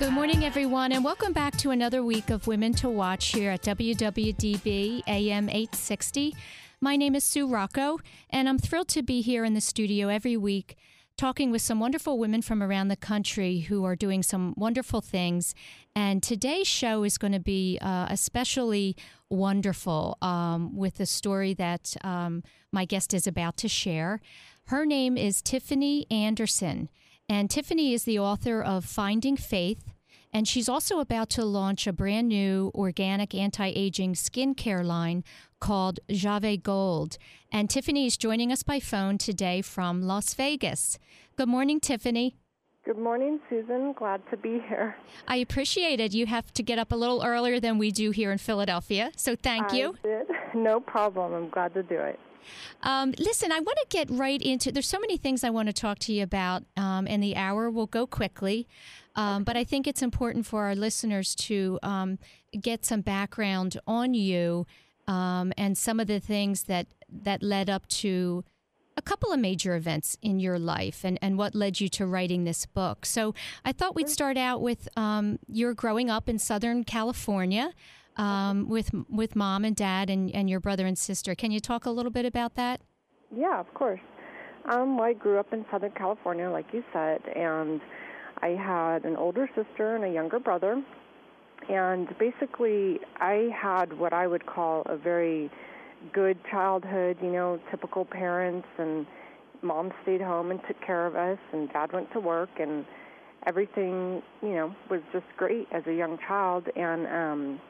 Good morning, everyone, and welcome back to another week of Women to Watch here at WWDB AM 860. My name is Sue Rocco, and I'm thrilled to be here in the studio every week talking with some wonderful women from around the country who are doing some wonderful things. And today's show is going to be uh, especially wonderful um, with the story that um, my guest is about to share. Her name is Tiffany Anderson. And Tiffany is the author of Finding Faith, and she's also about to launch a brand new organic anti aging skincare line called Jave Gold. And Tiffany is joining us by phone today from Las Vegas. Good morning, Tiffany. Good morning, Susan. Glad to be here. I appreciate it. You have to get up a little earlier than we do here in Philadelphia, so thank I you. Did. No problem. I'm glad to do it. Um, listen, I want to get right into. There's so many things I want to talk to you about, um, and the hour will go quickly. Um, but I think it's important for our listeners to um, get some background on you um, and some of the things that that led up to a couple of major events in your life and, and what led you to writing this book. So I thought we'd start out with um, your growing up in Southern California um, with with mom and dad and, and your brother and sister. Can you talk a little bit about that? Yeah, of course. Um, well, I grew up in Southern California, like you said, and I had an older sister and a younger brother. And basically, I had what I would call a very good childhood, you know, typical parents, and mom stayed home and took care of us, and dad went to work, and everything, you know, was just great as a young child. And um,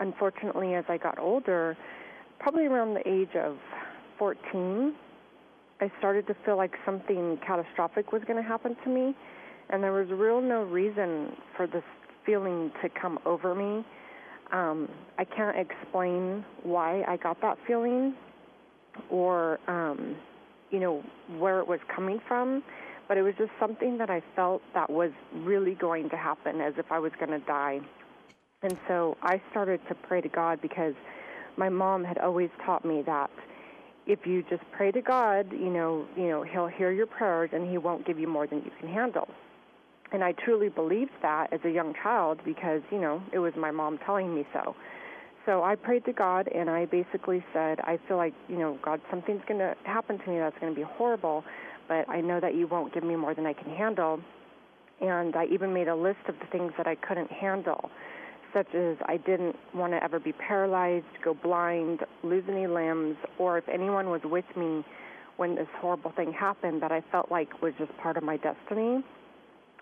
unfortunately, as I got older, probably around the age of 14, I started to feel like something catastrophic was going to happen to me, and there was real no reason for this feeling to come over me. Um, I can't explain why I got that feeling, or um, you know where it was coming from, but it was just something that I felt that was really going to happen, as if I was going to die. And so I started to pray to God because my mom had always taught me that if you just pray to God, you know, you know, he'll hear your prayers and he won't give you more than you can handle. And I truly believed that as a young child because, you know, it was my mom telling me so. So I prayed to God and I basically said, I feel like, you know, God, something's going to happen to me that's going to be horrible, but I know that you won't give me more than I can handle. And I even made a list of the things that I couldn't handle such as I didn't want to ever be paralyzed, go blind, lose any limbs, or if anyone was with me when this horrible thing happened that I felt like was just part of my destiny,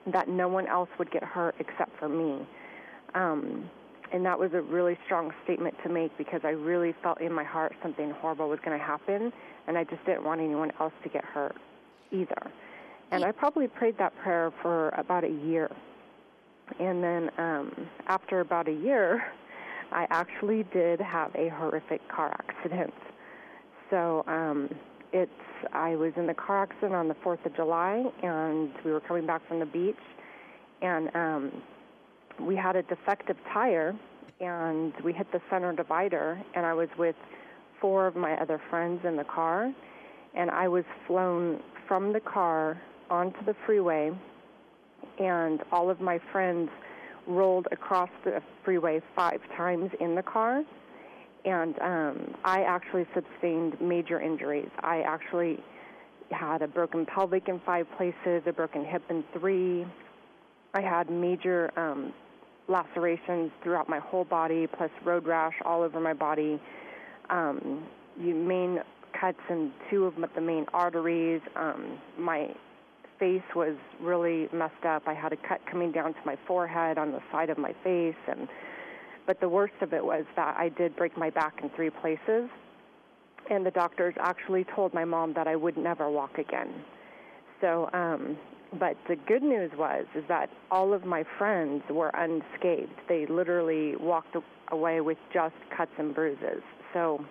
that no one else would get hurt except for me. Um, and that was a really strong statement to make because I really felt in my heart something horrible was going to happen, and I just didn't want anyone else to get hurt either. And I probably prayed that prayer for about a year and then um, after about a year, I actually did have a horrific car accident. So um, it's I was in the car accident on the 4th of July, and we were coming back from the beach, and um, we had a defective tire, and we hit the center divider, and I was with four of my other friends in the car, and I was flown from the car onto the freeway, and all of my friends rolled across the freeway five times in the car and um, I actually sustained major injuries. I actually had a broken pelvic in five places, a broken hip in three. I had major um, lacerations throughout my whole body, plus road rash all over my body. Um, main cuts in two of the main arteries. Um, my face was really messed up. I had a cut coming down to my forehead on the side of my face, and but the worst of it was that I did break my back in three places, and the doctors actually told my mom that I would never walk again. So, um, but the good news was is that all of my friends were unscathed. They literally walked away with just cuts and bruises. So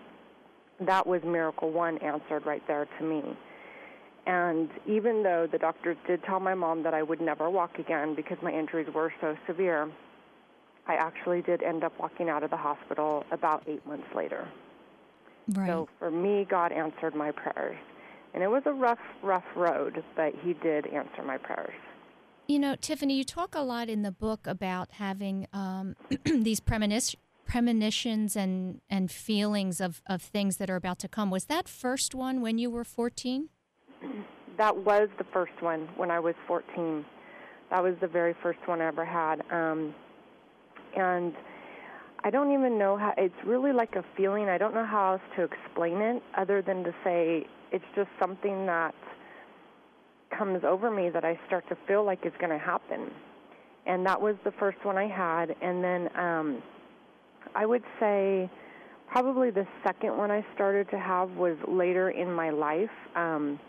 that was miracle one answered right there to me. And even though the doctors did tell my mom that I would never walk again because my injuries were so severe, I actually did end up walking out of the hospital about eight months later. Right. So for me, God answered my prayers. And it was a rough, rough road, but He did answer my prayers. You know, Tiffany, you talk a lot in the book about having um, these premonitions and, and feelings of, of things that are about to come. Was that first one when you were 14? That was the first one when I was 14. That was the very first one I ever had. Um, and I don't even know how it's really like a feeling. I don't know how else to explain it other than to say it's just something that comes over me that I start to feel like it's going to happen. And that was the first one I had and then um I would say probably the second one I started to have was later in my life. Um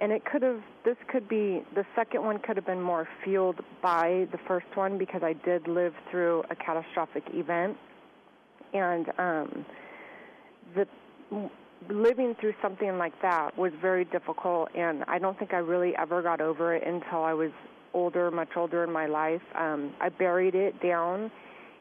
and it could have this could be the second one could have been more fueled by the first one because I did live through a catastrophic event and um the living through something like that was very difficult and I don't think I really ever got over it until I was older, much older in my life. Um I buried it down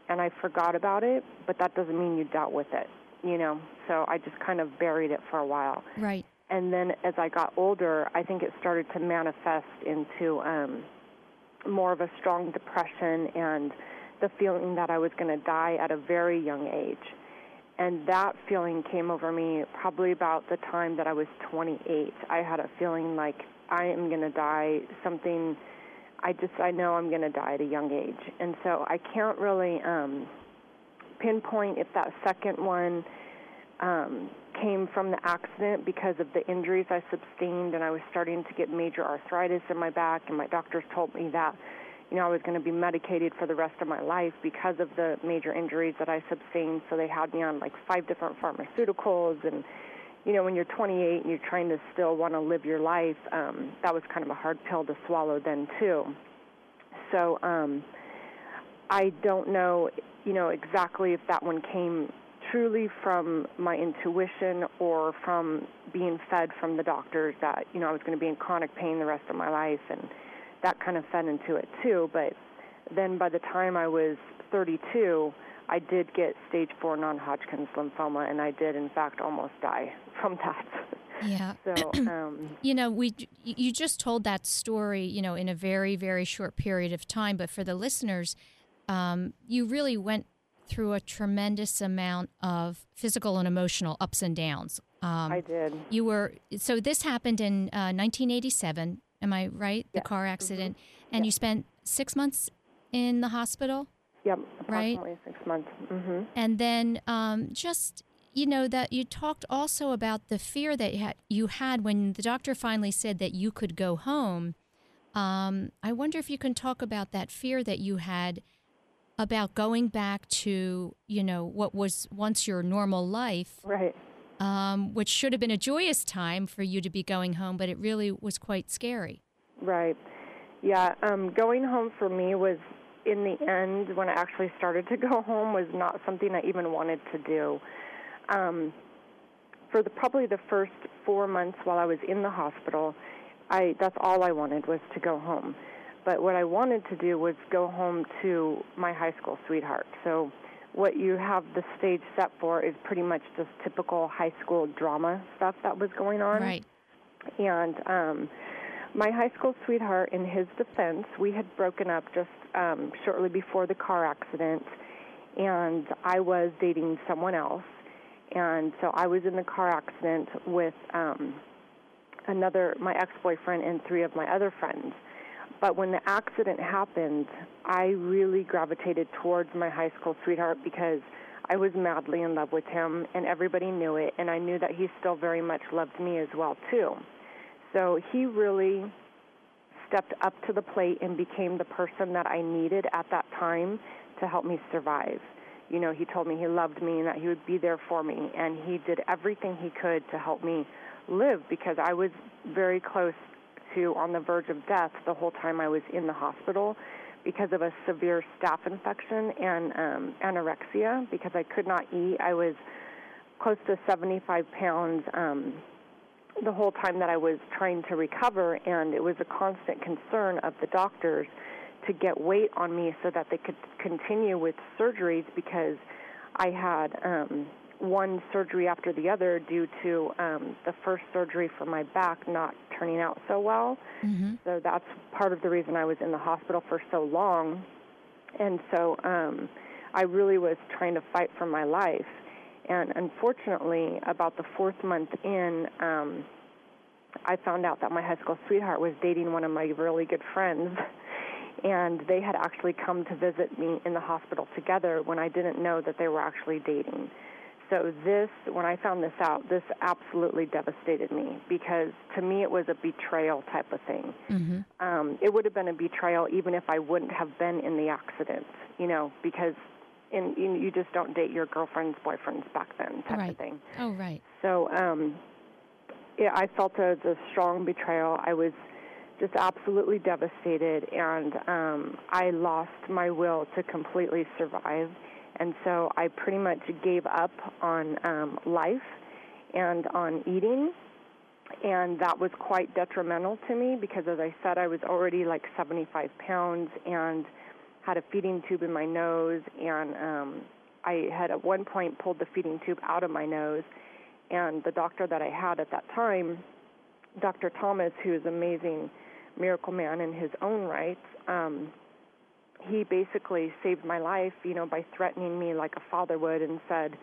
and I forgot about it, but that doesn't mean you dealt with it, you know. So I just kind of buried it for a while. Right and then as I got older, I think it started to manifest into um, more of a strong depression and the feeling that I was going to die at a very young age. And that feeling came over me probably about the time that I was 28. I had a feeling like I am going to die something I just I know I'm going to die at a young age. And so I can't really um pinpoint if that second one um, came from the accident because of the injuries I sustained, and I was starting to get major arthritis in my back, and my doctors told me that, you know, I was going to be medicated for the rest of my life because of the major injuries that I sustained. So they had me on like five different pharmaceuticals, and you know, when you're 28 and you're trying to still want to live your life, um, that was kind of a hard pill to swallow then too. So um, I don't know, you know, exactly if that one came truly from my intuition or from being fed from the doctors that you know I was going to be in chronic pain the rest of my life, and that kind of fed into it too. But then by the time I was 32, I did get stage four non-Hodgkin's lymphoma, and I did in fact almost die from that. Yeah. So, um, you know, we you just told that story, you know, in a very very short period of time, but for the listeners, um, you really went through a tremendous amount of physical and emotional ups and downs. Um, I did. You were so this happened in uh, 1987. Am I right? The car accident, mm-hmm. and you spent six months in the hospital. Yep, approximately right? six months. Mm-hmm. And then um, just you know that you talked also about the fear that you had when the doctor finally said that you could go home. Um, I wonder if you can talk about that fear that you had about going back to you know what was once your normal life right. um, which should have been a joyous time for you to be going home but it really was quite scary. Right. Yeah um, going home for me was in the end when i actually started to go home was not something i even wanted to do. Um, for the probably the first four months while i was in the hospital i that's all i wanted was to go home But what I wanted to do was go home to my high school sweetheart. So what you have the stage set for is pretty much just typical high school drama stuff that was going on. Right. And um, my high school sweetheart, in his defense, we had broken up just um, shortly before the car accident, and I was dating someone else. And so I was in the car accident with um, another, my ex boyfriend, and three of my other friends. But when the accident happened, I really gravitated towards my high school sweetheart because I was madly in love with him, and everybody knew it, and I knew that he still very much loved me as well too. So he really stepped up to the plate and became the person that I needed at that time to help me survive. You know, he told me he loved me and that he would be there for me, and he did everything he could to help me live because I was very close to on the verge of death the whole time I was in the hospital because of a severe staph infection and um, anorexia because I could not eat. I was close to 75 pounds um, the whole time that I was trying to recover, and it was a constant concern of the doctors to get weight on me so that they could continue with surgeries because I had um, one surgery after the other due to um, the first surgery for my back not turning out so well. Mm-hmm. So that's part of the reason I was in the hospital for so long. And so um, I really was trying to fight for my life. And unfortunately, about the fourth month in, um, I found out that my high school sweetheart was dating one of my really good friends. And they had actually come to visit me in the hospital together when I didn't know that they were actually dating. So, this, when I found this out, this absolutely devastated me because to me it was a betrayal type of thing. Mm-hmm. Um, it would have been a betrayal even if I wouldn't have been in the accident, you know, because in, you, you just don't date your girlfriend's boyfriends back then, type right. of thing. Oh, right. So, um, yeah, I felt a, a strong betrayal. I was just absolutely devastated, and um, I lost my will to completely survive. And so I pretty much gave up on um, life and on eating, and that was quite detrimental to me because, as I said, I was already like 75 pounds and had a feeding tube in my nose, and um, I had at one point pulled the feeding tube out of my nose. And the doctor that I had at that time, Dr. Thomas, who is amazing miracle man in his own right, um, he basically saved my life, you know, by threatening me like a father would and said,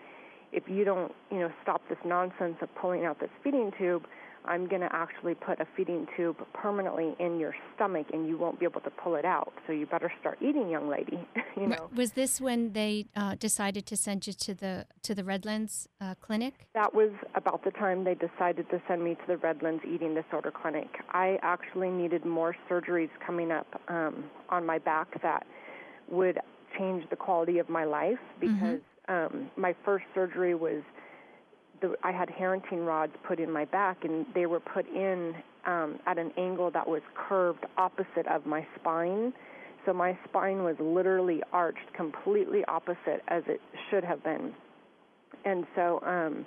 if you don't, you know, stop this nonsense of pulling out this feeding tube, I'm going to actually put a feeding tube permanently in your stomach and you won't be able to pull it out. So you better start eating, young lady. you know. Was this when they uh, decided to send you to the to the Redlands uh, clinic? That was about the time they decided to send me to the Redlands Eating Disorder Clinic. I actually needed more surgeries coming up um, on my back that would change the quality of my life because Mm-hmm. um, my first surgery was the, I had Harrington rods put in my back, and they were put in um, at an angle that was curved opposite of my spine. So my spine was literally arched completely opposite as it should have been. And so um,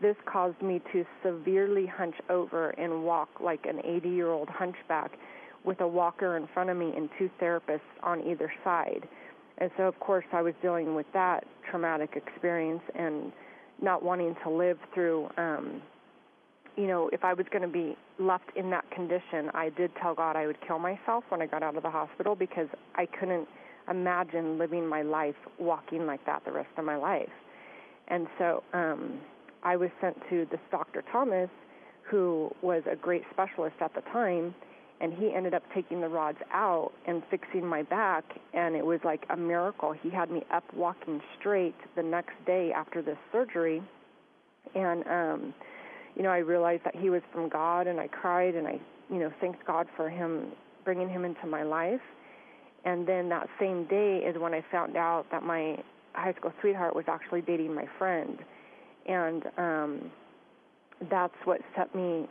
this caused me to severely hunch over and walk like an 80 year old hunchback with a walker in front of me and two therapists on either side. And so, of course, I was dealing with that traumatic experience and not wanting to live through, um, you know, if I was going to be left in that condition, I did tell God I would kill myself when I got out of the hospital because I couldn't imagine living my life walking like that the rest of my life. And so um, I was sent to this Dr. Thomas, who was a great specialist at the time, and he ended up taking the rods out and fixing my back, and it was like a miracle. He had me up walking straight the next day after this surgery, and um, you know I realized that he was from God, and I cried and I you know thanked God for him bringing him into my life. And then that same day is when I found out that my high school sweetheart was actually dating my friend, and um, that's what set me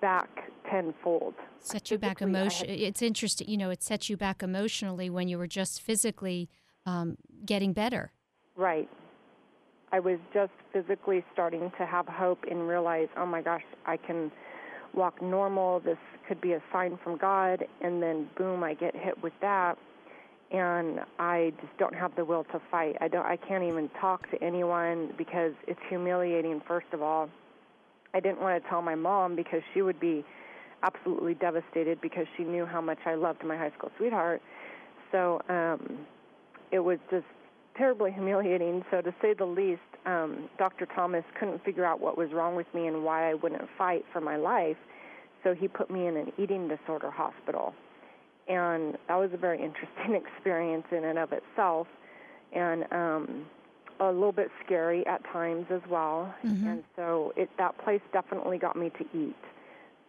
back tenfold. Set you back Physically, I emotion. had- It's interesting, you know. It set you back emotionally when you were just physically um, getting better. Right. I was just physically starting to have hope and realize, oh my gosh, I can walk normal. This could be a sign from God. And then, boom, I get hit with that. And I just don't have the will to fight. I don't. I can't even talk to anyone because it's humiliating. First of all, I didn't want to tell my mom because she would be absolutely devastated because she knew how much I loved my high school sweetheart. So um, it was just terribly humiliating. So to say the least, um, Dr. Thomas couldn't figure out what was wrong with me and why I wouldn't fight for my life. So he put me in an eating disorder hospital. And that was a very interesting experience in and of itself. And um, a little bit scary at times as well. Mm-hmm. And so it that place definitely got me to eat.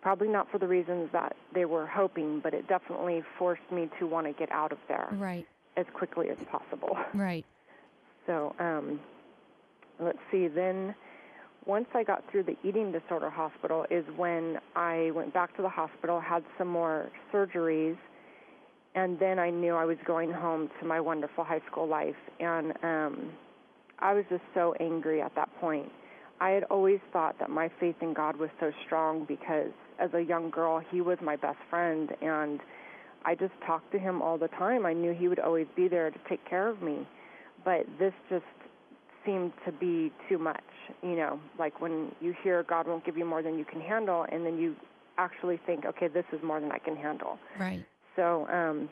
Probably not for the reasons that they were hoping, but it definitely forced me to want to get out of there. Right. As quickly as possible. Right. So, um, let's see. Then, once I got through the eating disorder hospital, is when I went back to the hospital, had some more surgeries, and then I knew I was going home to my wonderful high school life. And um, I was just so angry at that point. I had always thought that my faith in God was so strong because as a young girl, He was my best friend, and I just talked to Him all the time. I knew He would always be there to take care of me. But this just seemed to be too much, you know, like when you hear God won't give you more than you can handle, and then you actually think, okay, this is more than I can handle. Right. So um,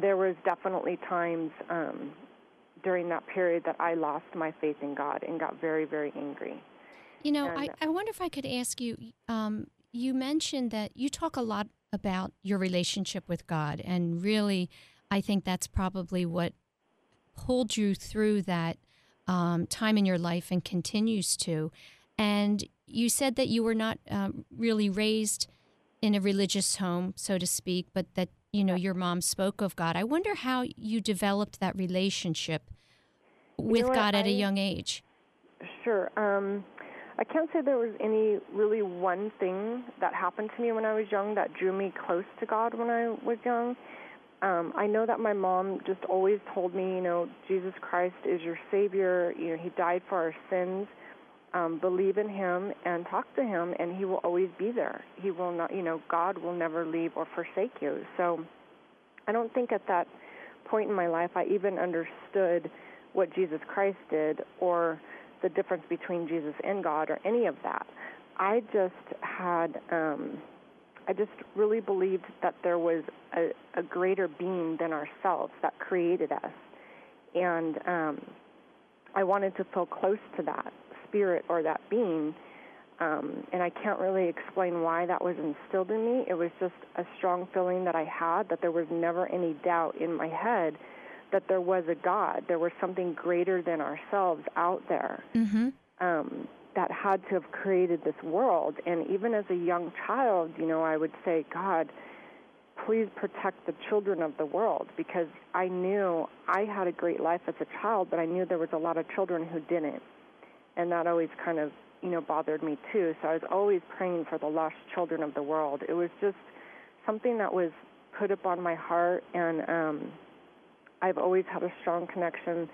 there was definitely times um, during that period that I lost my faith in God and got very, very angry. You know, and, I, I wonder if I could ask you. Um, you mentioned that you talk a lot about your relationship with God, and really, I think that's probably what pulled you through that um, time in your life and continues to. And you said that you were not um, really raised in a religious home, so to speak, but that you know your mom spoke of God. I wonder how you developed that relationship with you know God at I, a young age. Sure. Um, I can't say there was any really one thing that happened to me when I was young that drew me close to God when I was young. Um, I know that my mom just always told me, you know, Jesus Christ is your Savior. You know, He died for our sins. Um, believe in Him and talk to Him, and He will always be there. He will not, you know, God will never leave or forsake you. So, I don't think at that point in my life I even understood what Jesus Christ did or the difference between Jesus and God or any of that. I just had, um, I just really believed that there was a, a greater being than ourselves that created us. And um, I wanted to feel close to that spirit or that being. Um, and I can't really explain why that was instilled in me. It was just a strong feeling that I had that there was never any doubt in my head that there was a God. There was something greater than ourselves out there mm-hmm. um, that had to have created this world. And even as a young child, you know, I would say, God, please protect the children of the world because I knew I had a great life as a child, but I knew there was a lot of children who didn't. And that always kind of, you know, bothered me too. So I was always praying for the lost children of the world. It was just something that was put upon my heart and um I've always had a strong connection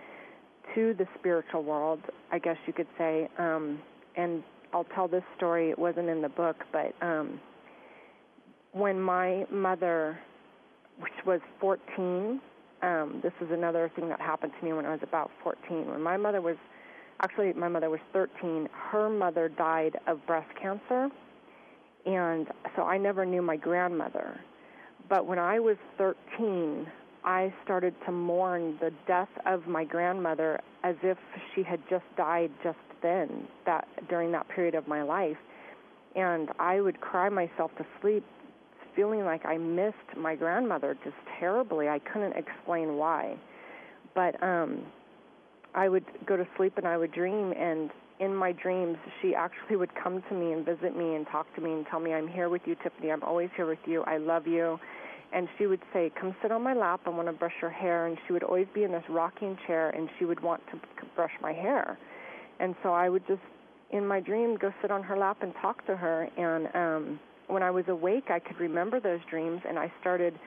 to the spiritual world, I guess you could say. Um, and I'll tell this story. It wasn't in the book, but um, when my mother, which was 14, um, this is another thing that happened to me when I was about 14. When my mother was, actually, my mother was 13, her mother died of breast cancer. And so I never knew my grandmother. But when I was 13, I started to mourn the death of my grandmother as if she had just died just then, that during that period of my life. And I would cry myself to sleep feeling like I missed my grandmother just terribly. I couldn't explain why. But um I would go to sleep and I would dream and in my dreams she actually would come to me and visit me and talk to me and tell me I'm here with you Tiffany. I'm always here with you. I love you and she would say, "Come sit on my lap. I want to brush your hair." And she would always be in this rocking chair, and she would want to brush my hair. And so I would just, in my dream, go sit on her lap and talk to her. And um, when I was awake, I could remember those dreams, and I started,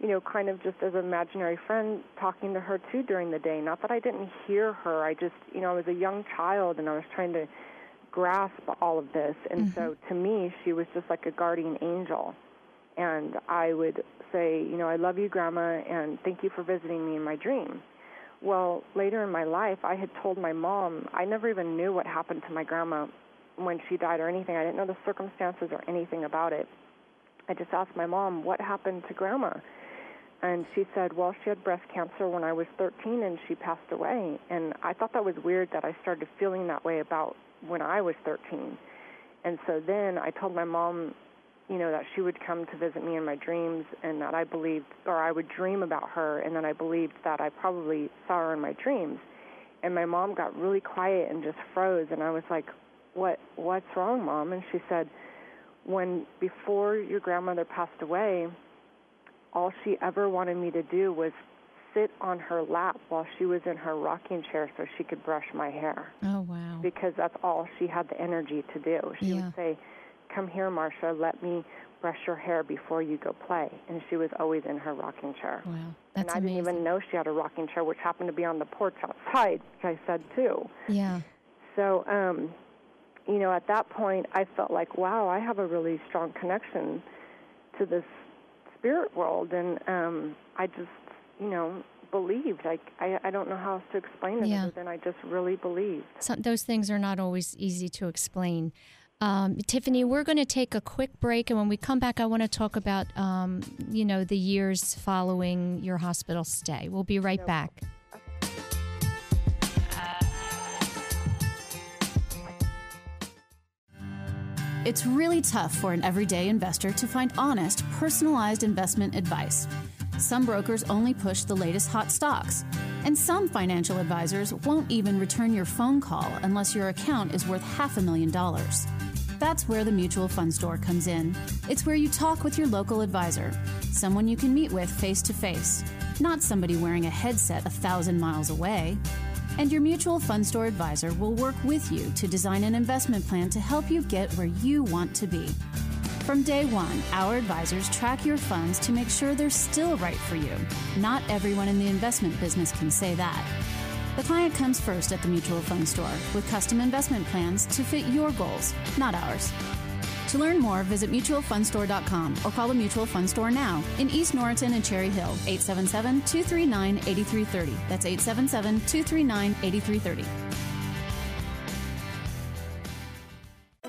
you know, kind of just as an imaginary friend, talking to her too during the day. Not that I didn't hear her. I just, you know, I was a young child, and I was trying to grasp all of this. And Mm-hmm. so to me, she was just like a guardian angel. And I would say, you know, I love you, Grandma, and thank you for visiting me in my dream. Well, later in my life, I had told my mom, I never even knew what happened to my grandma when she died or anything. I didn't know the circumstances or anything about it. I just asked my mom, what happened to grandma? And she said, well, she had breast cancer when I was 13 and she passed away. And I thought that was weird that I started feeling that way about when I was 13. And so then I told my mom, you know, that she would come to visit me in my dreams and that I believed, or I would dream about her, and then I believed that I probably saw her in my dreams. And my mom got really quiet and just froze, and I was like, "What? What's wrong, mom?" And she said, "When before your grandmother passed away, all she ever wanted me to do was sit on her lap while she was in her rocking chair so she could brush my hair." Oh, wow. because that's all she had the energy to do. She Yeah. would say, "Come here, Marcia. Let me brush your hair before you go play." And she was always in her rocking chair. Wow. and That's I amazing. didn't even know she had a rocking chair, which happened to be on the porch outside. Like I said too. Yeah. So, um, you know, at that point, I felt like, wow, I have a really strong connection to this spirit world, and um, I just, you know, believed. Like I, I don't know how else to explain it Yeah. other than I just really believed. Some, those things are not always easy to explain. Um, Tiffany, we're going to take a quick break, and when we come back, I want to talk about, um, you know, the years following your hospital stay. We'll be right back. It's really tough for an everyday investor to find honest, personalized investment advice. Some brokers only push the latest hot stocks, and some financial advisors won't even return your phone call unless your account is worth half a million dollars. That's where the Mutual Fund Store comes in. It's where you talk with your local advisor, someone you can meet with face to face, not somebody wearing a headset a thousand miles away. And your mutual fund store advisor will work with you to design an investment plan to help you get where you want to be. From day one, our advisors track your funds to make sure they're still right for you. Not everyone in the investment business can say that. The client comes first at the mutual fund store with custom investment plans to fit your goals, not ours. To learn more, visit mutualfundstore.com or call the Mutual Fund Store now in East Norriton and Cherry Hill, 877 239 8330. That's 877 239 8330.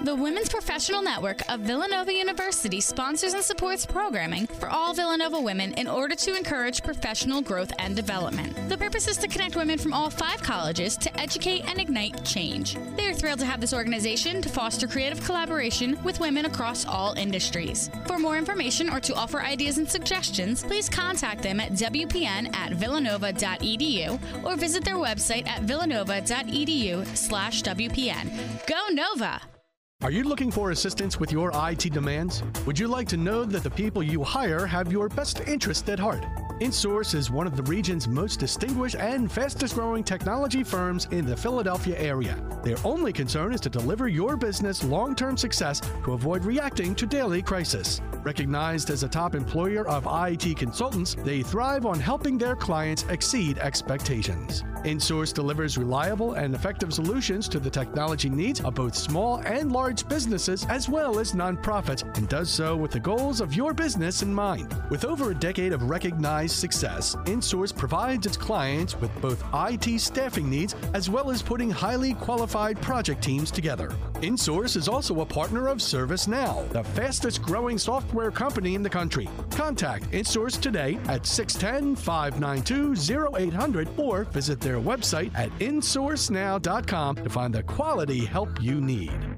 The Women's Professional Network of Villanova University sponsors and supports programming for all Villanova women in order to encourage professional growth and development. The purpose is to connect women from all five colleges to educate and ignite change. They are thrilled to have this organization to foster creative collaboration with women across all industries. For more information or to offer ideas and suggestions, please contact them at WPN at villanova.edu or visit their website at villanova.edu slash WPN. Go Nova! Are you looking for assistance with your IT demands? Would you like to know that the people you hire have your best interest at heart? InSource is one of the region's most distinguished and fastest growing technology firms in the Philadelphia area. Their only concern is to deliver your business long term success to avoid reacting to daily crisis. Recognized as a top employer of IT consultants, they thrive on helping their clients exceed expectations. InSource delivers reliable and effective solutions to the technology needs of both small and large businesses as well as nonprofits and does so with the goals of your business in mind. With over a decade of recognized success, InSource provides its clients with both IT staffing needs as well as putting highly qualified project teams together. InSource is also a partner of ServiceNow, the fastest growing software company in the country. Contact InSource today at 610 592 0800 or visit their website at insourcenow.com to find the quality help you need.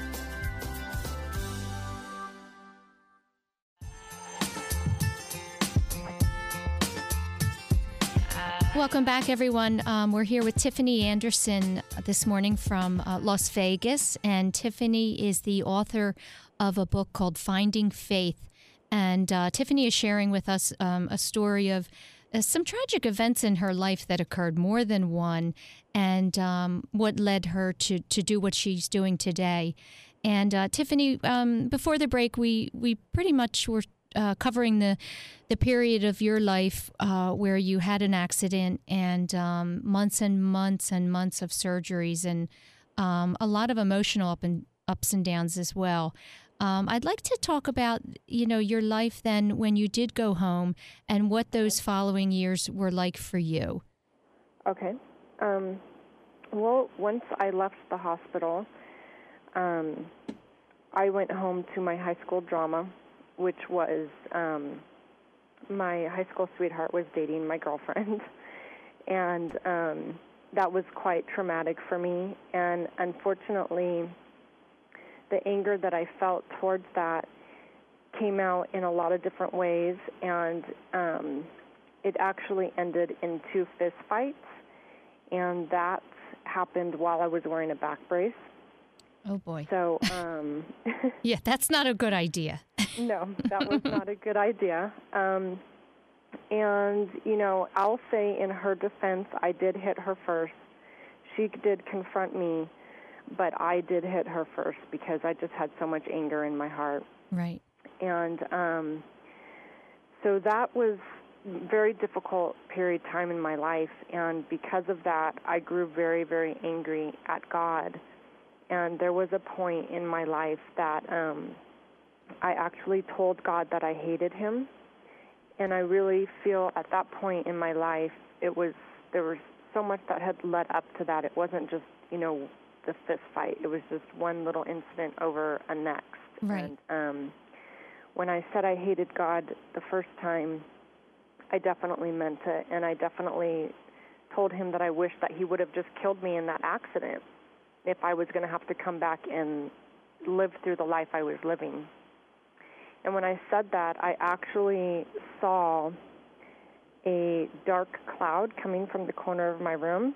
Welcome back, everyone. Um, we're here with Tiffany Anderson this morning from uh, Las Vegas, and Tiffany is the author of a book called Finding Faith. And uh, Tiffany is sharing with us um, a story of uh, some tragic events in her life that occurred, more than one, and um, what led her to, to do what she's doing today. And uh, Tiffany, um, before the break, we, we pretty much were uh, covering the the period of your life uh, where you had an accident and um, months and months and months of surgeries and um, a lot of emotional up and ups and downs as well. Um, I'd like to talk about you know your life then when you did go home and what those following years were like for you. Okay. Um, well, once I left the hospital, um, I went home to my high school drama which was um, my high school sweetheart was dating my girlfriend, and um, that was quite traumatic for me. And unfortunately, the anger that I felt towards that came out in a lot of different ways, and um, it actually ended in two fist fights, and that happened while I was wearing a back brace. Oh boy. So, um, yeah, that's not a good idea. No, that was not a good idea. Um, and, you know, I'll say in her defense, I did hit her first. She did confront me, but I did hit her first because I just had so much anger in my heart. Right. And um, so that was very difficult period time in my life and because of that I grew very very angry at God and there was a point in my life that um, I actually told God that I hated Him, and I really feel at that point in my life it was there was so much that had led up to that. It wasn't just you know the fist fight. It was just one little incident over a next. Right. And um, when I said I hated God the first time, I definitely meant it, and I definitely told him that I wished that he would have just killed me in that accident if I was going to have to come back and live through the life I was living. And when I said that, I actually saw a dark cloud coming from the corner of my room.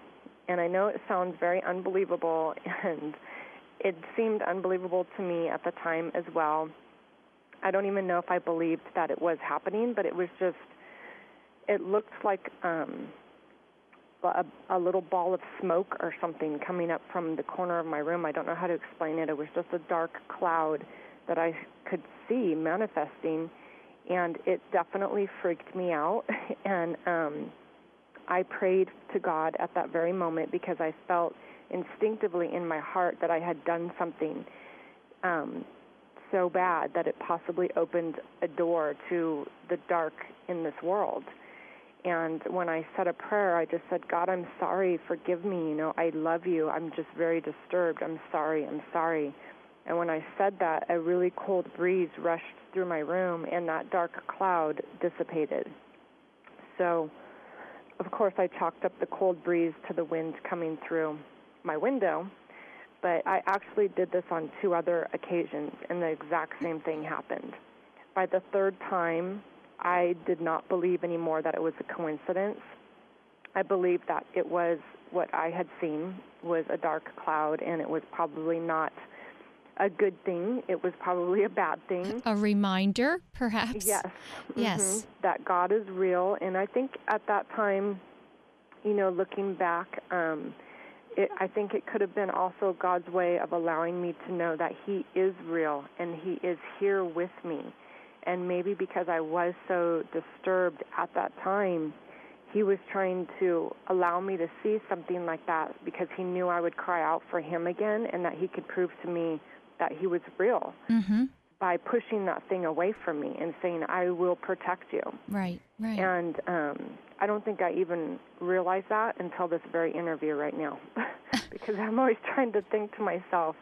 And I know it sounds very unbelievable, and it seemed unbelievable to me at the time as well. I don't even know if I believed that it was happening, but it was just, it looked like um, a, a little ball of smoke or something coming up from the corner of my room. I don't know how to explain it. It was just a dark cloud that I could see manifesting, and it definitely freaked me out. and um, I prayed to God at that very moment because I felt instinctively in my heart that I had done something um, so bad that it possibly opened a door to the dark in this world. And when I said a prayer, I just said, God, I'm sorry. Forgive me. You know, I love you. I'm just very disturbed. I'm sorry. I'm sorry. And when I said that, a really cold breeze rushed through my room and that dark cloud dissipated. So, of course, I chalked up the cold breeze to the wind coming through my window. But I actually did this on two other occasions, and the exact same thing happened. By the third time, I did not believe anymore that it was a coincidence. I believed that it was what I had seen was a dark cloud, and it was probably not a good thing. It was probably a bad thing. A reminder, perhaps? Yes. Yes. Mm-hmm. That God is real. And I think at that time, you know, looking back, um, it, I think it could have been also God's way of allowing me to know that He is real and He is here with me and maybe because I was so disturbed at that time, he was trying to allow me to see something like that because he knew I would cry out for him again and that he could prove to me that he was real mm-hmm. by pushing that thing away from me and saying, I will protect you. Right, right. And um, I don't think I even realized that until this very interview right now. because I'm always trying to think to myself,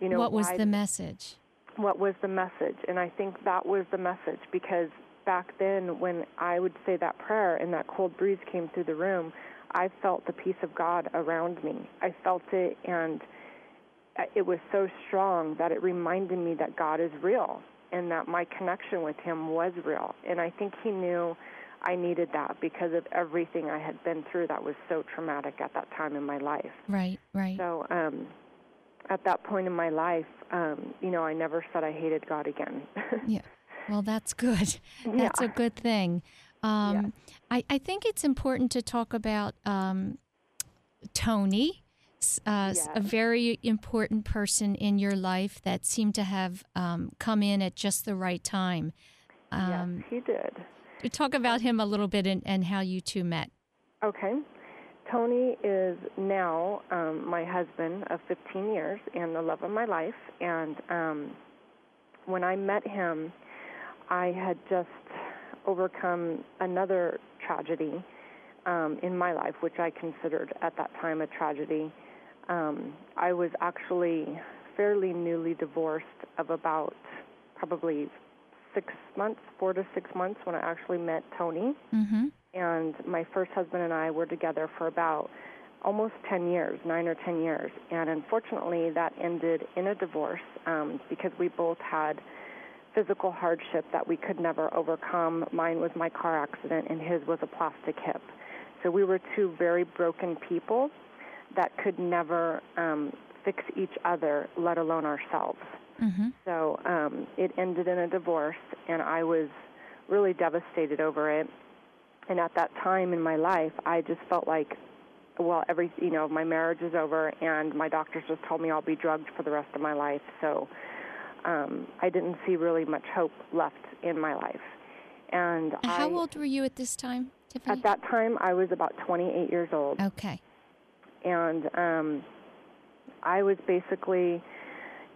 you know, what was the message? What was the message? And I think that was the message because back then when I would say that prayer and that cold breeze came through the room, I felt the peace of God around me. I felt it and it was so strong that it reminded me that God is real and that my connection with him was real. And I think he knew I needed that because of everything I had been through that was so traumatic at that time in my life. Right, right. So, um at that point in my life, um, you know, I never said I hated God again. yeah. Well, that's good. That's yeah. a good thing. Um, yeah. I, I think it's important to talk about um, Tony, uh, yes. a very important person in your life that seemed to have um, come in at just the right time. Um, yes, he did. Talk about him a little bit and, and how you two met. Okay. Tony is now um, my husband of 15 years and the love of my life. And um, when I met him, I had just overcome another tragedy um, in my life, which I considered at that time a tragedy. Um, I was actually fairly newly divorced of about probably six months, four to six months when I actually met Tony. Mm-hmm. And my first husband and I were together for about almost 10 years, nine or 10 years. And unfortunately, that ended in a divorce um, because we both had physical hardship that we could never overcome. Mine was my car accident, and his was a plastic hip. So we were two very broken people that could never um, fix each other, let alone ourselves. Mm-hmm. So um, it ended in a divorce, and I was really devastated over it. And at that time in my life, I just felt like, well, every you know, my marriage is over, and my doctors just told me I'll be drugged for the rest of my life. So um, I didn't see really much hope left in my life. And how I, old were you at this time, Tiffany? At that time, I was about 28 years old. Okay. And um, I was basically,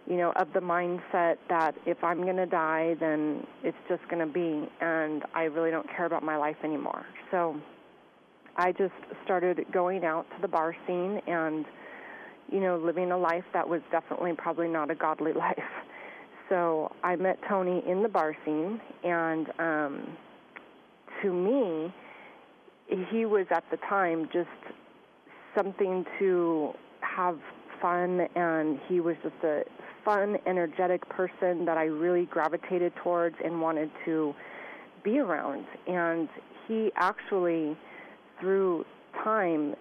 you know, of the mindset that if I'm going to die, then it's just going to be, and I really don't care about my life anymore. So I just started going out to the bar scene and, you know, living a life that was definitely probably not a godly life so I met Tony in the bar scene, and um, to me, he was at the time just something to have fun, and he was just a fun, energetic person that I really gravitated towards and wanted to be around. And he actually, through time,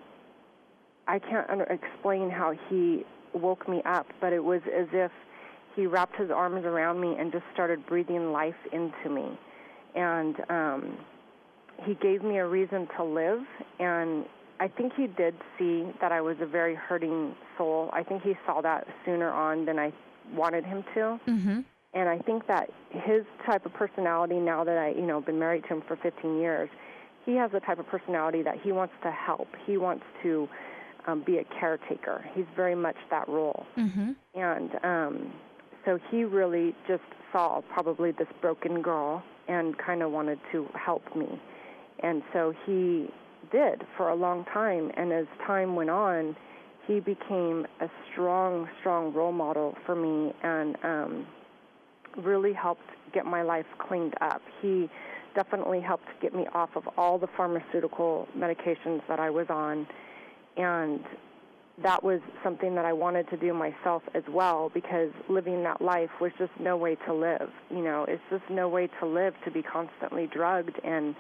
I can't under- explain how he woke me up, but it was as if he wrapped his arms around me and just started breathing life into me. And um, he gave me a reason to live. And I think he did see that I was a very hurting soul. I think he saw that sooner on than I wanted him to. Mm-hmm. And I think that his type of personality, now that I, you know, been married to him for 15 years, he has a type of personality that he wants to help. He wants to um, be a caretaker. He's very much that role. Mm-hmm. And um, so he really just saw probably this broken girl and kind of wanted to help me. And so he did for a long time. And as time went on, he became a strong, strong role model for me and um, really helped get my life cleaned up. He definitely helped get me off of all the pharmaceutical medications that I was on and that was something that I wanted to do myself as well because living that life was just no way to live. You know, it's just no way to live to be constantly drugged and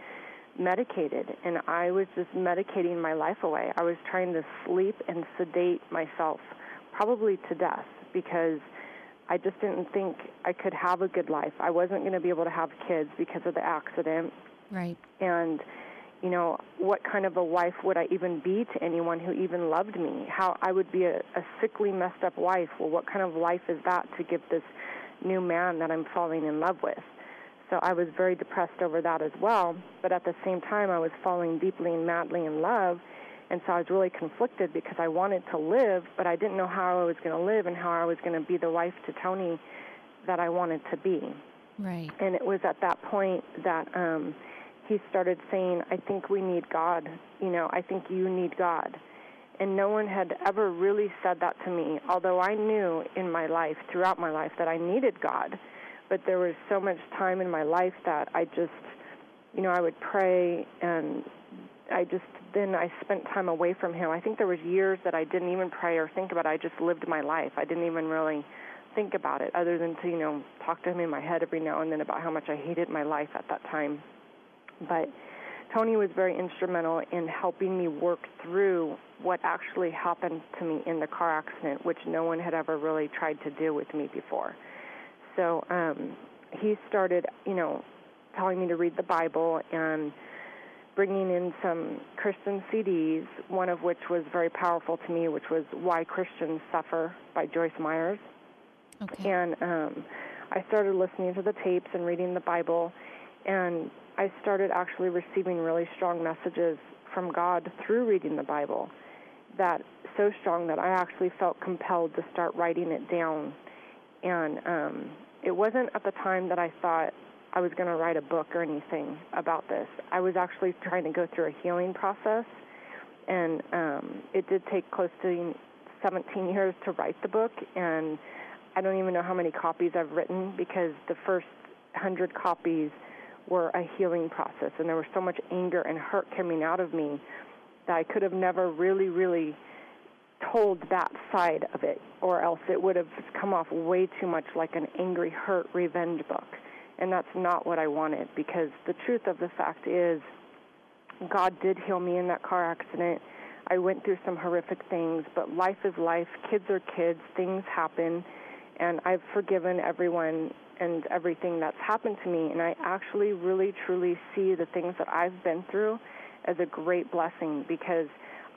medicated. And I was just medicating my life away. I was trying to sleep and sedate myself probably to death because I just didn't think I could have a good life. I wasn't going to be able to have kids because of the accident. Right. And you know, what kind of a wife would I even be to anyone who even loved me? How I would be a, a sickly, messed up wife. Well, what kind of life is that to give this new man that I'm falling in love with? So I was very depressed over that as well. But at the same time, I was falling deeply and madly in love. And so I was really conflicted because I wanted to live, but I didn't know how I was going to live and how I was going to be the wife to Tony that I wanted to be. Right. And it was at that point that um, he started saying, I think we need God. You know, I think you need God. And no one had ever really said that to me, although I knew in my life, throughout my life, that I needed God. But there was so much time in my life that I just, you know, I would pray and I just then I spent time away from him. I think there was years that I didn't even pray or think about it. I just lived my life. I didn't even really think about it other than to, you know, talk to him in my head every now and then about how much I hated my life at that time. But Tony was very instrumental in helping me work through what actually happened to me in the car accident, which no one had ever really tried to do with me before. So um, he started, you know, telling me to read the Bible and bringing in some Christian CDs, one of which was very powerful to me, which was Why Christians Suffer by Joyce Meyers. Okay. And um, I started listening to the tapes and reading the Bible, and I started actually receiving really strong messages from God through reading the Bible. That so strong that I actually felt compelled to start writing it down. And um, it wasn't at the time that I thought I was going to write a book or anything about this. I was actually trying to go through a healing process, and um, it did take close to 17 years to write the book. And I don't even know how many copies I've written because the first hundred copies were a healing process, and there was so much anger and hurt coming out of me that I could have never really, really told that side of it, or else it would have come off way too much like an angry, hurt revenge book. And that's not what I wanted because the truth of the fact is, God did heal me in that car accident. I went through some horrific things, but life is life. Kids are kids. Things happen. And I've forgiven everyone and everything that's happened to me. And I actually really, truly see the things that I've been through as a great blessing because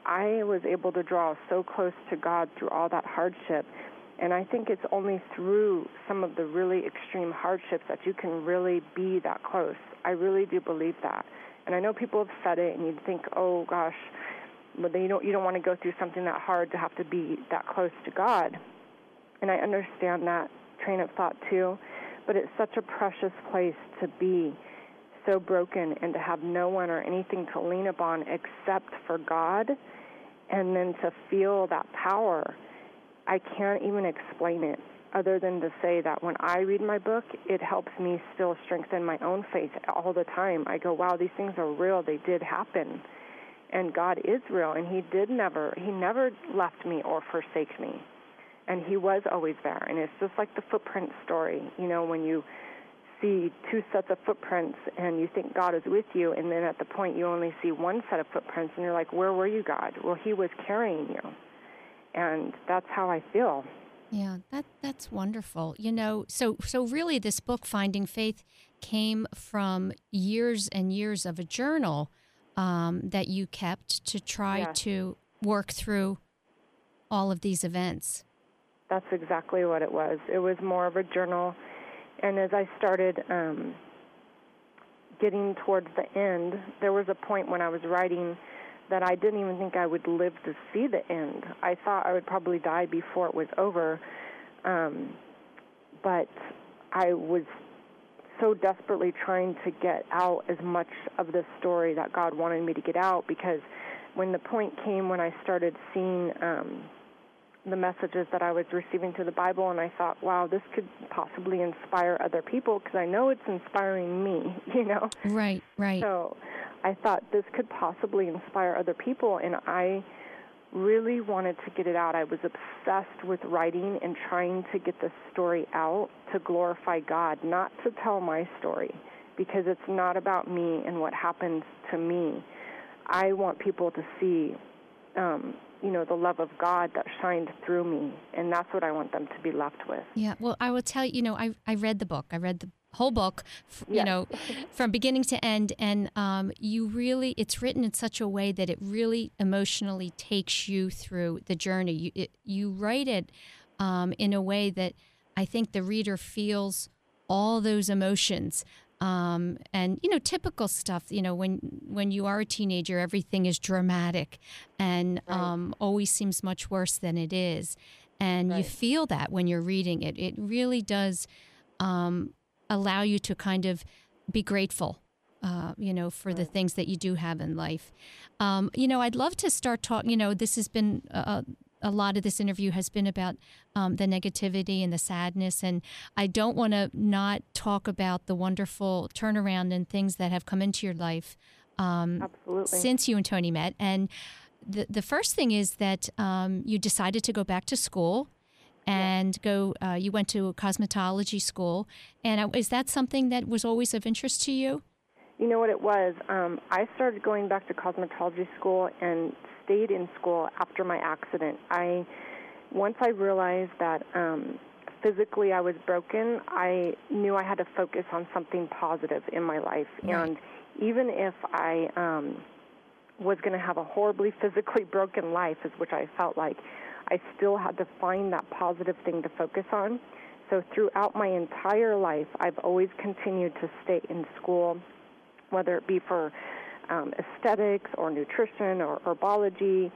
I was able to draw so close to God through all that hardship. And I think it's only through some of the really extreme hardships that you can really be that close. I really do believe that. And I know people have said it, and you'd think, oh gosh, but you don't you don't want to go through something that hard to have to be that close to God. And I understand that train of thought too, but it's such a precious place to be so broken and to have no one or anything to lean upon except for God and then to feel that power. I can't even explain it other than to say that when I read my book, it helps me still strengthen my own faith all the time. I go, wow, these things are real. They did happen. And God is real, and He did never, He never left me or forsake me. And He was always there. And it's just like the footprint story. You know, when you see two sets of footprints and you think God is with you, and then at the point you only see one set of footprints, and you're like, where were you, God? Well, He was carrying you. And that's how I feel. Yeah, that that's wonderful. You know, so so really this book Finding Faith came from years and years of a journal um, that you kept to try Yeah. to work through all of these events. That's exactly what it was. It was more of a journal. And as I started um, getting towards the end, there was a point when I was writing that I didn't even think I would live to see the end. I thought I would probably die before it was over. Um, but I was so desperately trying to get out as much of the story that God wanted me to get out because when the point came when I started seeing um, the messages that I was receiving through the Bible, and I thought, wow, this could possibly inspire other people because I know it's inspiring me, you know? Right, right. So I thought this could possibly inspire other people, and I really wanted to get it out. I was obsessed with writing and trying to get the story out to glorify God, not to tell my story, because it's not about me and what happened to me. I want people to see, um, you know, the love of God that shined through me, and that's what I want them to be left with. Yeah, well, I will tell you, you know, I, I read the book. I read the whole book, you Yes. know, from beginning to end. And um, you really, it's written in such a way that it really emotionally takes you through the journey. You, it, you write it um, in a way that I think the reader feels all those emotions. Um, and you know, typical stuff. You know, when when you are a teenager, everything is dramatic and um, always seems much worse than it is, and you feel that when you're reading it. It really does um, allow you to kind of be grateful uh, you know, for the things that you do have in life. Um, you know, I'd love to start talking. You know, this has been uh, a lot of this interview has been about um, the negativity and the sadness, and I don't want to not talk about the wonderful turnaround and things that have come into your life um, Absolutely. since you and Tony met. And the the first thing is that um, you decided to go back to school and yeah. go. Uh, you went to cosmetology school, and is that something that was always of interest to you? You know what it was? Um, I started going back to cosmetology school and stayed in school after my accident. I once I realized that um, physically I was broken, I knew I had to focus on something positive in my life. Right. And even if I um, was going to have a horribly physically broken life, is which I felt like, I still had to find that positive thing to focus on. So throughout my entire life, I've always continued to stay in school whether it be for um, aesthetics or nutrition or herbology,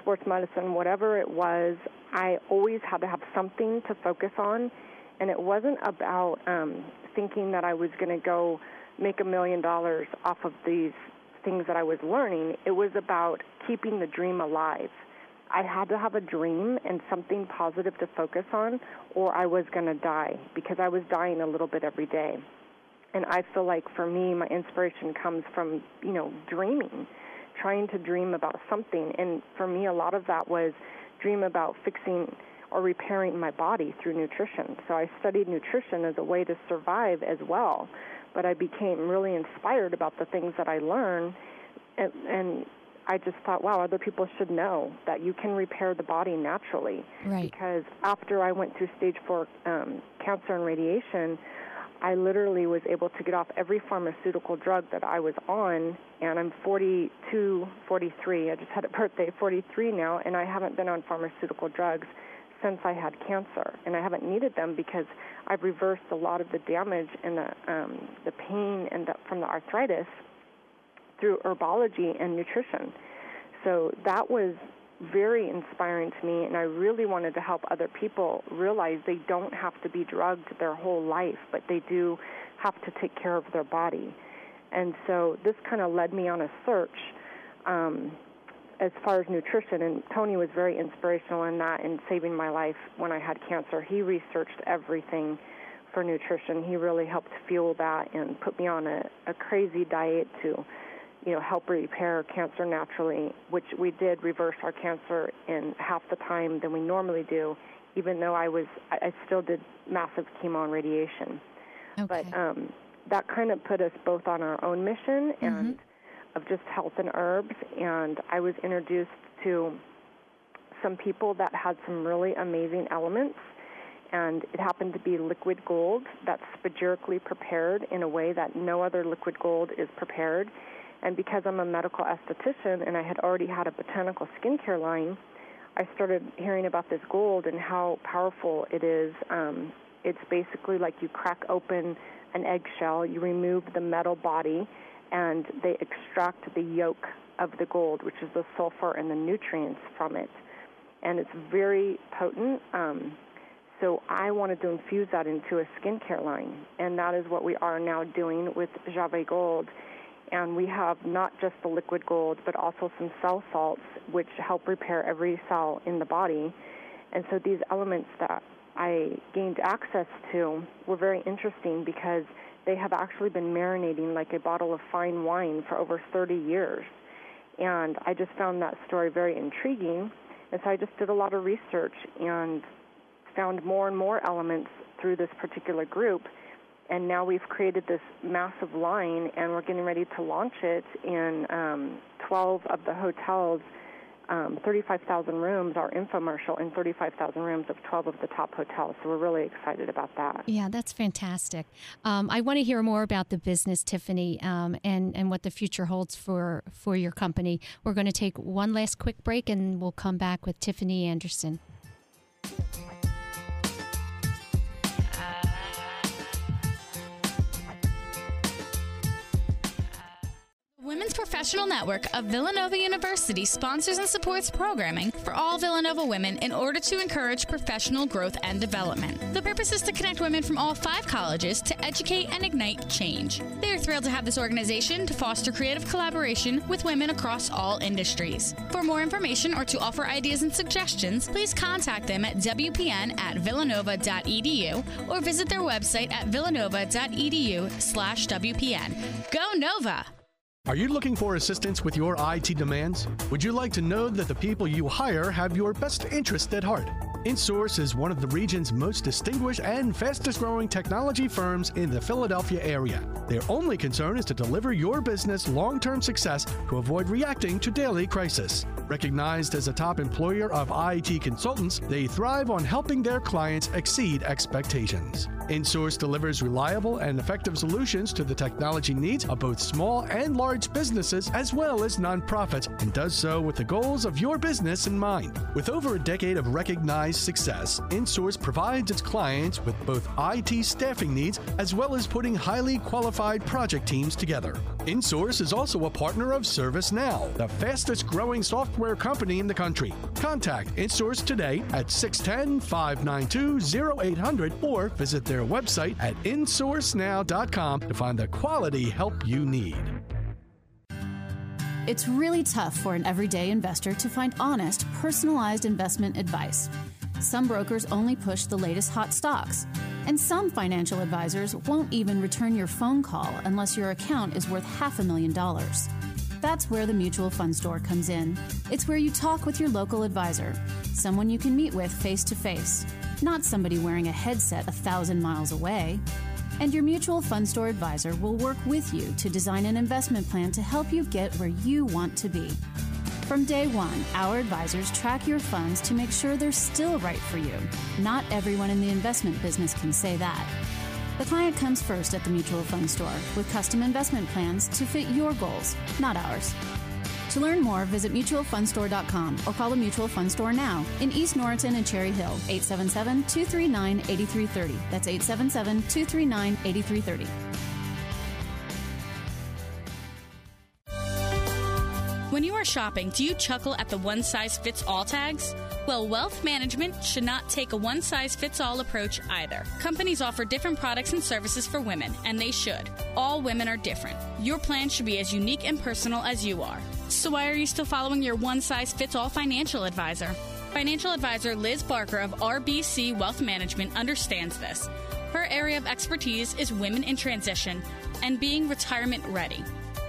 sports medicine, whatever it was, I always had to have something to focus on. And it wasn't about um, thinking that I was going to go make a million dollars off of these things that I was learning. It was about keeping the dream alive. I had to have a dream and something positive to focus on, or I was going to die because I was dying a little bit every day and I feel like for me, my inspiration comes from you know dreaming, trying to dream about something, and for me, a lot of that was dream about fixing or repairing my body through nutrition. So I studied nutrition as a way to survive as well, but I became really inspired about the things that I learned, and, and I just thought, wow, other people should know that you can repair the body naturally. Right. Because after I went through stage four um, cancer and radiation, I literally was able to get off every pharmaceutical drug that I was on, and I'm 42, 43. I just had a birthday, 43 now, and I haven't been on pharmaceutical drugs since I had cancer, and I haven't needed them because I've reversed a lot of the damage and the um, the pain and the, from the arthritis through herbology and nutrition. So that was very inspiring to me, and I really wanted to help other people realize they don't have to be drugged their whole life, but they do have to take care of their body. And so this kind of led me on a search um, as far as nutrition, and Tony was very inspirational in that in saving my life when I had cancer. He researched everything for nutrition. He really helped fuel that and put me on a, a crazy diet to you know, help repair cancer naturally, which we did reverse our cancer in half the time than we normally do, even though I was, I still did massive chemo and radiation. Okay. But um, that kind of put us both on our own mission mm-hmm. and of just health and herbs. And I was introduced to some people that had some really amazing elements. And it happened to be liquid gold that's spagyrically prepared in a way that no other liquid gold is prepared and because I'm a medical esthetician and I had already had a botanical skincare line, I started hearing about this gold and how powerful it is. Um, it's basically like you crack open an eggshell, you remove the metal body, and they extract the yolk of the gold, which is the sulfur and the nutrients from it. And it's very potent. Um, so I wanted to infuse that into a skincare line, and that is what we are now doing with Javé Gold and we have not just the liquid gold, but also some cell salts, which help repair every cell in the body. And so these elements that I gained access to were very interesting because they have actually been marinating like a bottle of fine wine for over 30 years. And I just found that story very intriguing. And so I just did a lot of research and found more and more elements through this particular group and now we've created this massive line, and we're getting ready to launch it in um, 12 of the hotels. Um, 35,000 rooms, our infomercial in 35,000 rooms of 12 of the top hotels. So we're really excited about that. Yeah, that's fantastic. Um, I want to hear more about the business, Tiffany, um, and and what the future holds for for your company. We're going to take one last quick break, and we'll come back with Tiffany Anderson. Women's Professional Network of Villanova University sponsors and supports programming for all Villanova women in order to encourage professional growth and development. The purpose is to connect women from all five colleges to educate and ignite change. They are thrilled to have this organization to foster creative collaboration with women across all industries. For more information or to offer ideas and suggestions, please contact them at WPN at villanova.edu or visit their website at villanova.edu slash WPN. Go Nova! Are you looking for assistance with your IT demands? Would you like to know that the people you hire have your best interest at heart? InSource is one of the region's most distinguished and fastest growing technology firms in the Philadelphia area. Their only concern is to deliver your business long term success to avoid reacting to daily crisis. Recognized as a top employer of IT consultants, they thrive on helping their clients exceed expectations. InSource delivers reliable and effective solutions to the technology needs of both small and large businesses as well as nonprofits and does so with the goals of your business in mind. With over a decade of recognized success, InSource provides its clients with both IT staffing needs as well as putting highly qualified project teams together. InSource is also a partner of ServiceNow, the fastest growing software company in the country. Contact InSource today at 610 592 0800 or visit their website at insourcenow.com to find the quality help you need. It's really tough for an everyday investor to find honest, personalized investment advice. Some brokers only push the latest hot stocks, and some financial advisors won't even return your phone call unless your account is worth half a million dollars. That's where the Mutual Fund Store comes in. It's where you talk with your local advisor, someone you can meet with face to face, not somebody wearing a headset a thousand miles away. And your mutual fund store advisor will work with you to design an investment plan to help you get where you want to be. From day one, our advisors track your funds to make sure they're still right for you. Not everyone in the investment business can say that. The client comes first at the mutual fund store with custom investment plans to fit your goals, not ours. To learn more, visit mutualfundstore.com or call the Mutual Fund Store now in East Norriton and Cherry Hill, 877 239 8330. That's 877 239 8330. When you are shopping, do you chuckle at the one size fits all tags? Well, wealth management should not take a one size fits all approach either. Companies offer different products and services for women, and they should. All women are different. Your plan should be as unique and personal as you are. So, why are you still following your one size fits all financial advisor? Financial advisor Liz Barker of RBC Wealth Management understands this. Her area of expertise is women in transition and being retirement ready.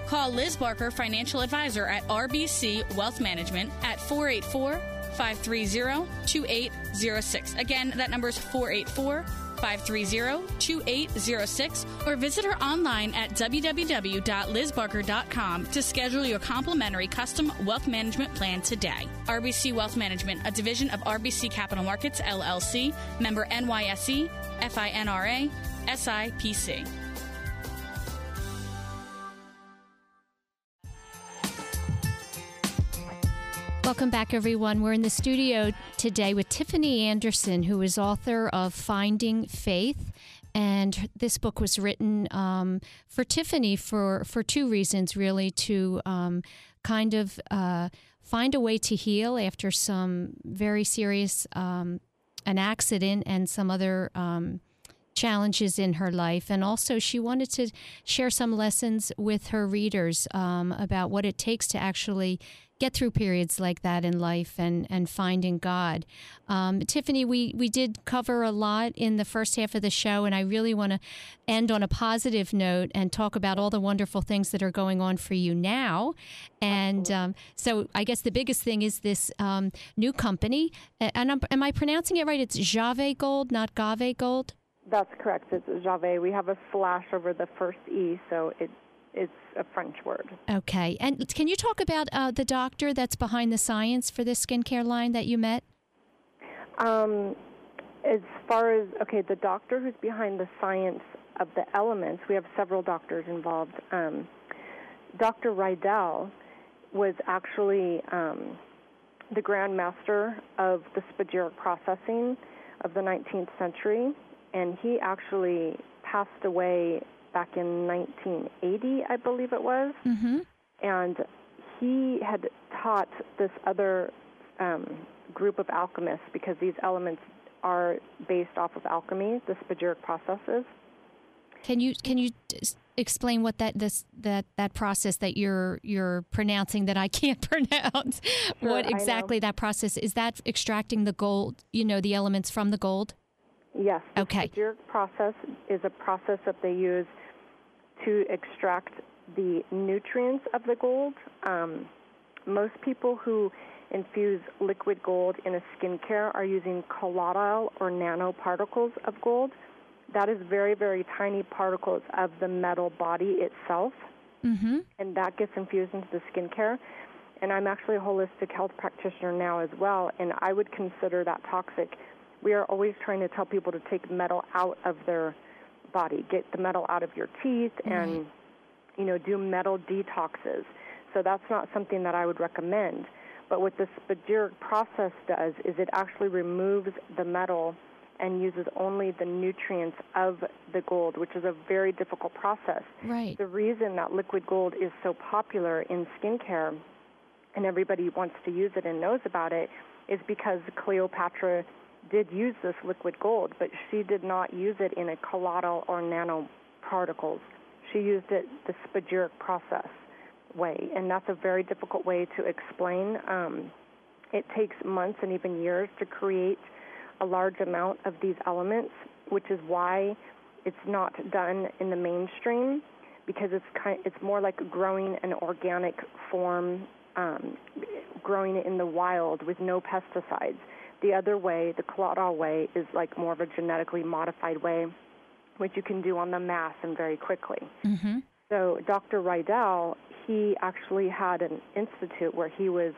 Call Liz Barker, financial advisor at RBC Wealth Management at 484 530 2806. Again, that number is 484 530 2806 or visit her online at www.lizbarker.com to schedule your complimentary custom wealth management plan today. RBC Wealth Management, a division of RBC Capital Markets, LLC, member NYSE, FINRA, SIPC. Welcome back, everyone. We're in the studio today with Tiffany Anderson, who is author of Finding Faith. And this book was written um, for Tiffany for, for two reasons, really to um, kind of uh, find a way to heal after some very serious um, an accident and some other um, challenges in her life. And also, she wanted to share some lessons with her readers um, about what it takes to actually get through periods like that in life and, and finding God. Um, Tiffany, we, we did cover a lot in the first half of the show, and I really want to end on a positive note and talk about all the wonderful things that are going on for you now. And um, so I guess the biggest thing is this um, new company. And I'm, am I pronouncing it right? It's Jave Gold, not Gave Gold? That's correct. It's Jave. We have a slash over the first E, so it it's a French word. Okay. And can you talk about uh, the doctor that's behind the science for this skincare line that you met? Um, as far as, okay, the doctor who's behind the science of the elements, we have several doctors involved. Um, Dr. Rydell was actually um, the Grand Master of the spagyric processing of the 19th century, and he actually passed away back in 1980, I believe it was. Mm-hmm. and he had taught this other um, group of alchemists because these elements are based off of alchemy, the spagyric processes. Can you can you explain what that this that that process that you're you're pronouncing that I can't pronounce? Sure, what exactly that process is? That extracting the gold, you know, the elements from the gold. Yes. The okay. Spagyric process is a process that they use to extract the nutrients of the gold. Um, most people who infuse liquid gold in a skincare are using colloidal or nanoparticles of gold. That is very, very tiny particles of the metal body itself, mm-hmm. and that gets infused into the skincare. And I'm actually a holistic health practitioner now as well, and I would consider that toxic. We are always trying to tell people to take metal out of their body, get the metal out of your teeth, mm-hmm. and you know do metal detoxes. So that's not something that I would recommend. But what the spagyric process does is it actually removes the metal and uses only the nutrients of the gold, which is a very difficult process. Right. The reason that liquid gold is so popular in skincare and everybody wants to use it and knows about it is because Cleopatra did use this liquid gold, but she did not use it in a colloidal or nanoparticles. She used it the spagyric process way, and that's a very difficult way to explain. Um, it takes months and even years to create a large amount of these elements, which is why it's not done in the mainstream because it's kind it's more like growing an organic form, um, growing it in the wild with no pesticides. The other way, the colloidal way, is like more of a genetically modified way, which you can do on the mass and very quickly. Mm-hmm. So Dr. Rydell, he actually had an institute where he was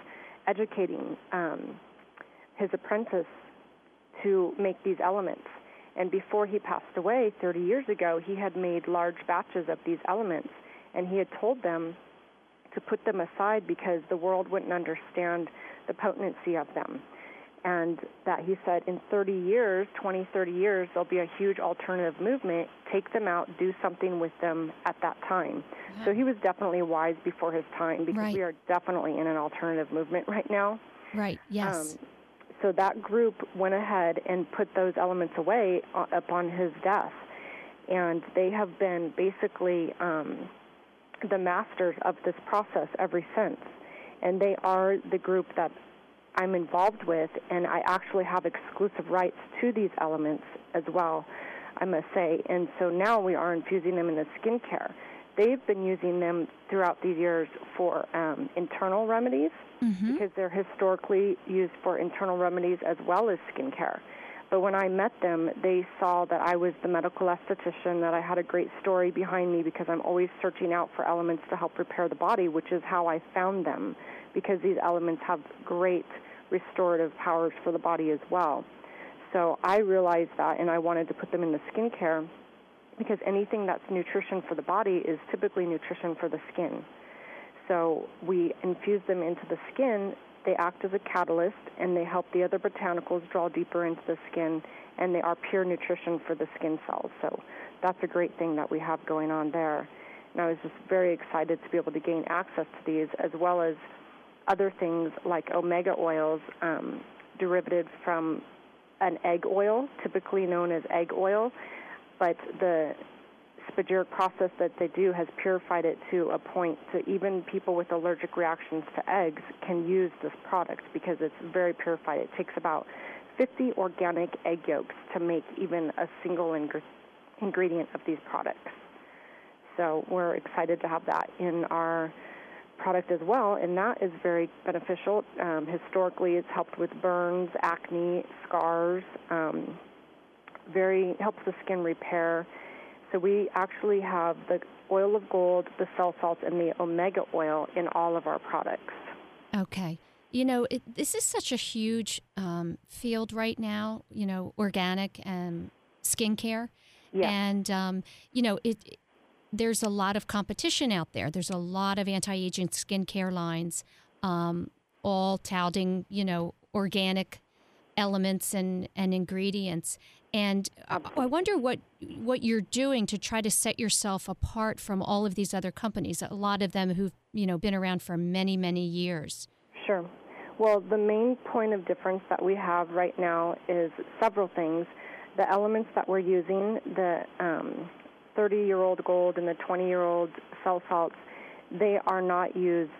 educating um, his apprentice to make these elements. And before he passed away 30 years ago, he had made large batches of these elements, and he had told them to put them aside because the world wouldn't understand the potency of them. And that he said in 30 years, 20, 30 years, there'll be a huge alternative movement. Take them out, do something with them at that time. Yeah. So he was definitely wise before his time because right. we are definitely in an alternative movement right now. Right, yes. Um, so that group went ahead and put those elements away uh, upon his death. And they have been basically um, the masters of this process ever since. And they are the group that I'm involved with, and I actually have exclusive rights to these elements as well, I must say. And so now we are infusing them in the skincare. They've been using them throughout these years for um, internal remedies mm-hmm. because they're historically used for internal remedies as well as skincare. But when I met them, they saw that I was the medical esthetician, that I had a great story behind me because I'm always searching out for elements to help repair the body, which is how I found them because these elements have great restorative powers for the body as well. So I realized that and I wanted to put them in the skincare because anything that's nutrition for the body is typically nutrition for the skin. So we infuse them into the skin. They act as a catalyst and they help the other botanicals draw deeper into the skin, and they are pure nutrition for the skin cells. So that's a great thing that we have going on there. And I was just very excited to be able to gain access to these, as well as other things like omega oils um, from an egg oil, typically known as egg oil, but the spagyric process that they do has purified it to a point so even people with allergic reactions to eggs can use this product because it's very purified. It takes about 50 organic egg yolks to make even a single ing- ingredient of these products. So we're excited to have that in our product as well, and that is very beneficial. Um, historically, it's helped with burns, acne, scars. Um, very helps the skin repair so we actually have the oil of gold, the cell salts, and the omega oil in all of our products. Okay. You know, it, this is such a huge um, field right now, you know, organic and skincare. Yeah. And, um, you know, it, it, there's a lot of competition out there. There's a lot of anti aging skincare lines, um, all touting, you know, organic elements and, and ingredients. And I wonder what what you're doing to try to set yourself apart from all of these other companies. A lot of them who've you know been around for many many years. Sure. Well, the main point of difference that we have right now is several things. The elements that we're using, the 30 um, year old gold and the 20 year old cell salts, they are not used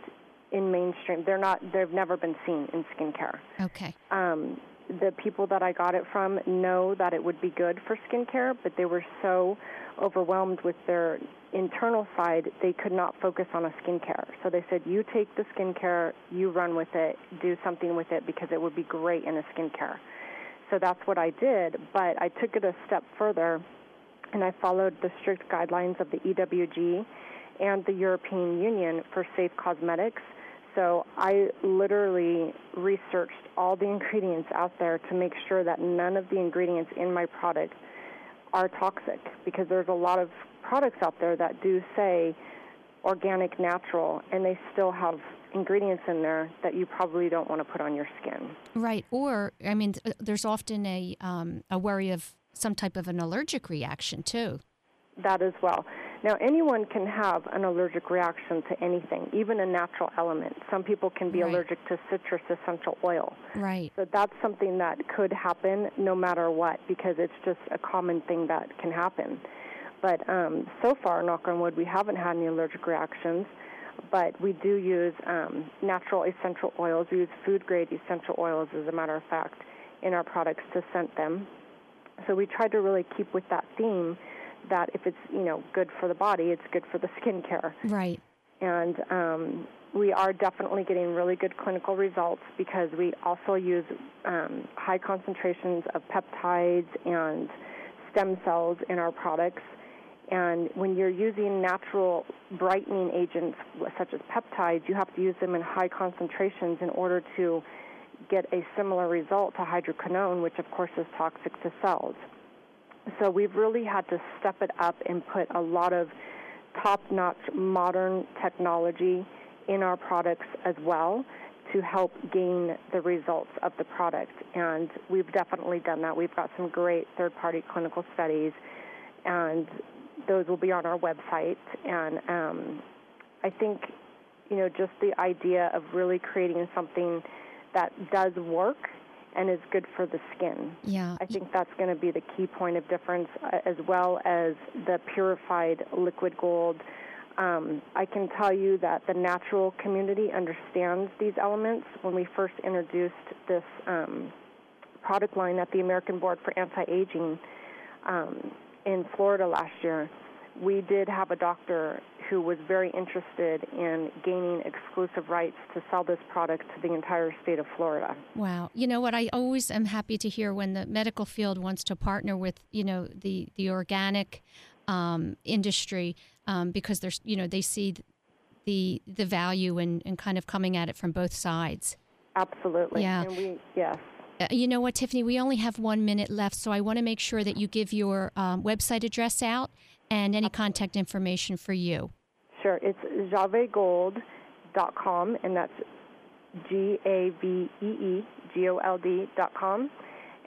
in mainstream. They're not. They've never been seen in skincare. Okay. Um, the people that I got it from know that it would be good for skincare, but they were so overwhelmed with their internal side, they could not focus on a skincare. So they said, You take the skincare, you run with it, do something with it because it would be great in a skincare. So that's what I did, but I took it a step further and I followed the strict guidelines of the EWG and the European Union for safe cosmetics so I literally researched all the ingredients out there to make sure that none of the ingredients in my product are toxic because there's a lot of products out there that do say organic natural and they still have ingredients in there that you probably don't want to put on your skin. Right. Or I mean there's often a um, a worry of some type of an allergic reaction too. That as well. Now, anyone can have an allergic reaction to anything, even a natural element. Some people can be right. allergic to citrus essential oil. Right. So that's something that could happen no matter what because it's just a common thing that can happen. But um, so far, knock on wood, we haven't had any allergic reactions. But we do use um, natural essential oils. We use food grade essential oils, as a matter of fact, in our products to scent them. So we try to really keep with that theme that if it's you know good for the body, it's good for the skincare. Right. And um, we are definitely getting really good clinical results because we also use um, high concentrations of peptides and stem cells in our products. And when you're using natural brightening agents such as peptides, you have to use them in high concentrations in order to get a similar result to hydroquinone, which of course is toxic to cells. So we've really had to step it up and put a lot of top-notch modern technology in our products as well to help gain the results of the product. And we've definitely done that. We've got some great third-party clinical studies, and those will be on our website. And um, I think, you know, just the idea of really creating something that does work and is good for the skin. Yeah. I think that's going to be the key point of difference, uh, as well as the purified liquid gold. Um, I can tell you that the natural community understands these elements. When we first introduced this um, product line at the American Board for Anti-Aging um, in Florida last year, we did have a doctor who was very interested in gaining exclusive rights to sell this product to the entire state of Florida. Wow. You know what I always am happy to hear when the medical field wants to partner with, you know, the the organic um, industry um, because there's, you know, they see the the value and and kind of coming at it from both sides. Absolutely. Yeah. And we yes. Uh, you know what, Tiffany? We only have one minute left, so I want to make sure that you give your um, website address out and any contact information for you. Sure. It's gaveegold.com, and that's G A V E E G O L D.com.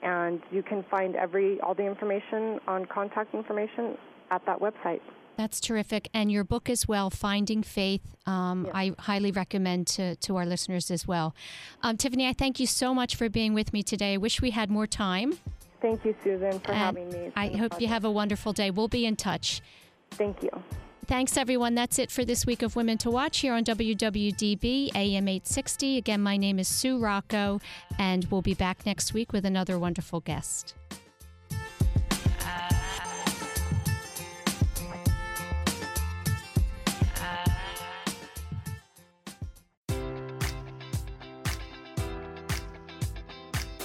And you can find every all the information on contact information at that website. That's terrific. And your book as well, Finding Faith, um, yes. I highly recommend to, to our listeners as well. Um, Tiffany, I thank you so much for being with me today. I wish we had more time. Thank you, Susan, for and having me. I hope you have a wonderful day. We'll be in touch. Thank you. Thanks, everyone. That's it for this week of Women to Watch here on WWDB AM 860. Again, my name is Sue Rocco, and we'll be back next week with another wonderful guest.